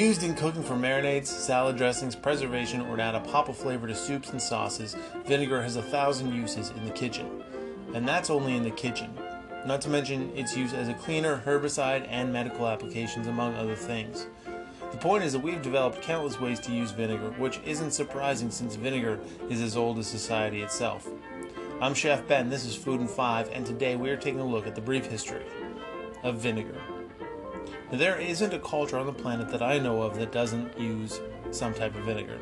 Used in cooking for marinades, salad dressings, preservation, or to add a pop of flavor to soups and sauces, vinegar has a thousand uses in the kitchen. And that's only in the kitchen. Not to mention its use as a cleaner, herbicide, and medical applications, among other things. The point is that we've developed countless ways to use vinegar, which isn't surprising since vinegar is as old as society itself. I'm Chef Ben, this is Food in 5, and today we are taking a look at the brief history of vinegar. There isn't a culture on the planet that I know of that doesn't use some type of vinegar,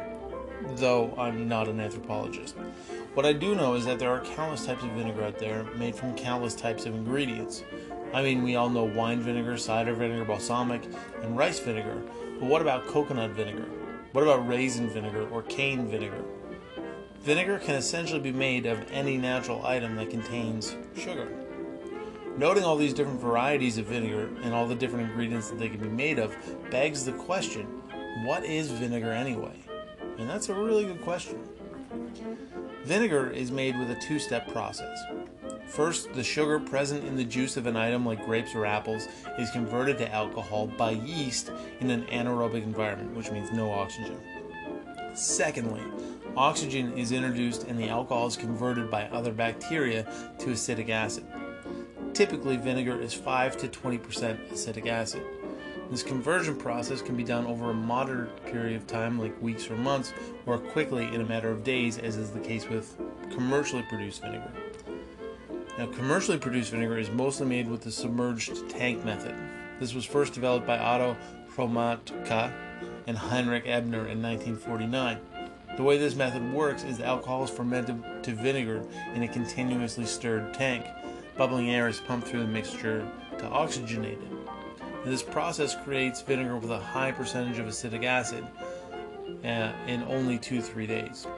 though I'm not an anthropologist. What I do know is that there are countless types of vinegar out there made from countless types of ingredients. I mean, we all know wine vinegar, cider vinegar, balsamic, and rice vinegar, but what about coconut vinegar? What about raisin vinegar or cane vinegar? Vinegar can essentially be made of any natural item that contains sugar. Noting all these different varieties of vinegar and all the different ingredients that they can be made of begs the question what is vinegar anyway? And that's a really good question. Vinegar is made with a two step process. First, the sugar present in the juice of an item like grapes or apples is converted to alcohol by yeast in an anaerobic environment, which means no oxygen. Secondly, oxygen is introduced and the alcohol is converted by other bacteria to acetic acid. Typically, vinegar is 5 to 20% acetic acid. This conversion process can be done over a moderate period of time, like weeks or months, or quickly in a matter of days, as is the case with commercially produced vinegar. Now, commercially produced vinegar is mostly made with the submerged tank method. This was first developed by Otto Hromatka and Heinrich Ebner in 1949. The way this method works is the alcohol is fermented to vinegar in a continuously stirred tank. Bubbling air is pumped through the mixture to oxygenate it. This process creates vinegar with a high percentage of acetic acid uh, in only 2 3 days.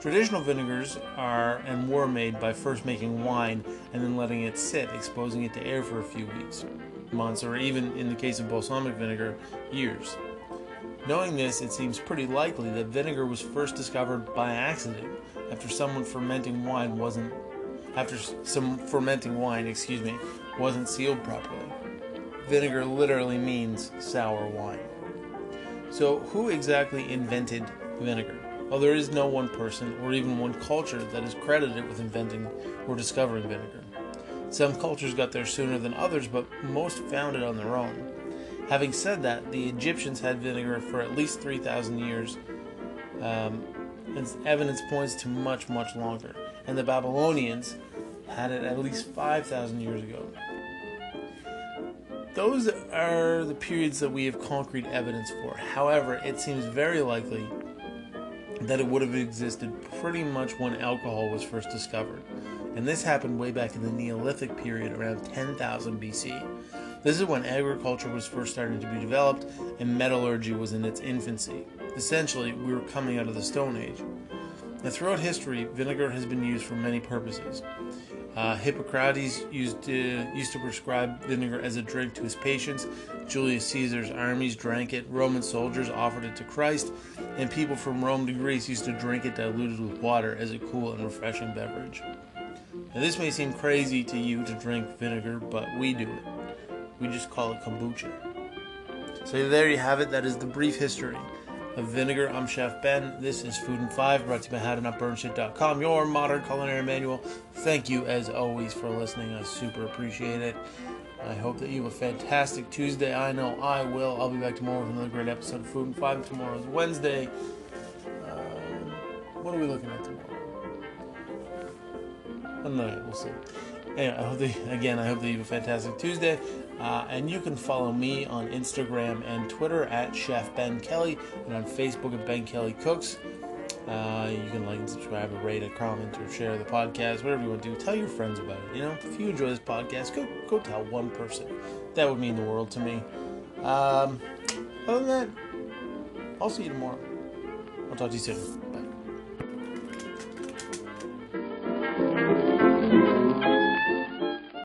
Traditional vinegars are and were made by first making wine and then letting it sit, exposing it to air for a few weeks, months, or even in the case of balsamic vinegar, years. Knowing this, it seems pretty likely that vinegar was first discovered by accident after someone fermenting wine wasn't after some fermenting wine, excuse me, wasn't sealed properly. Vinegar literally means sour wine. So, who exactly invented vinegar? Well, there is no one person or even one culture that is credited with inventing or discovering vinegar. Some cultures got there sooner than others, but most found it on their own. Having said that, the Egyptians had vinegar for at least 3,000 years, um, and evidence points to much, much longer and the Babylonians had it at least 5,000 years ago. Those are the periods that we have concrete evidence for. However, it seems very likely that it would have existed pretty much when alcohol was first discovered. And this happened way back in the Neolithic period around 10,000 BC. This is when agriculture was first starting to be developed and metallurgy was in its infancy. Essentially, we were coming out of the Stone Age. Now, throughout history, vinegar has been used for many purposes. Uh, Hippocrates used to, used to prescribe vinegar as a drink to his patients. Julius Caesar's armies drank it. Roman soldiers offered it to Christ. And people from Rome to Greece used to drink it diluted with water as a cool and refreshing beverage. Now, this may seem crazy to you to drink vinegar, but we do it. We just call it kombucha. So, there you have it. That is the brief history of vinegar. I'm Chef Ben. This is Food in Five, brought to you by HowToNotBurnShit.com, your modern culinary manual. Thank you, as always, for listening. I super appreciate it. I hope that you have a fantastic Tuesday. I know I will. I'll be back tomorrow with another great episode of Food in Five. Tomorrow is Wednesday. Um, what are we looking at tomorrow? I don't know. We'll see. Anyway, I hope again, I hope that you have a fantastic Tuesday. Uh, and you can follow me on Instagram and Twitter at Chef Ben Kelly and on Facebook at Ben Kelly Cooks. Uh, you can like and subscribe or rate or comment or share the podcast, whatever you want to do. Tell your friends about it. You know, if you enjoy this podcast, go go tell one person. That would mean the world to me. Um, other than that, I'll see you tomorrow. I'll talk to you soon.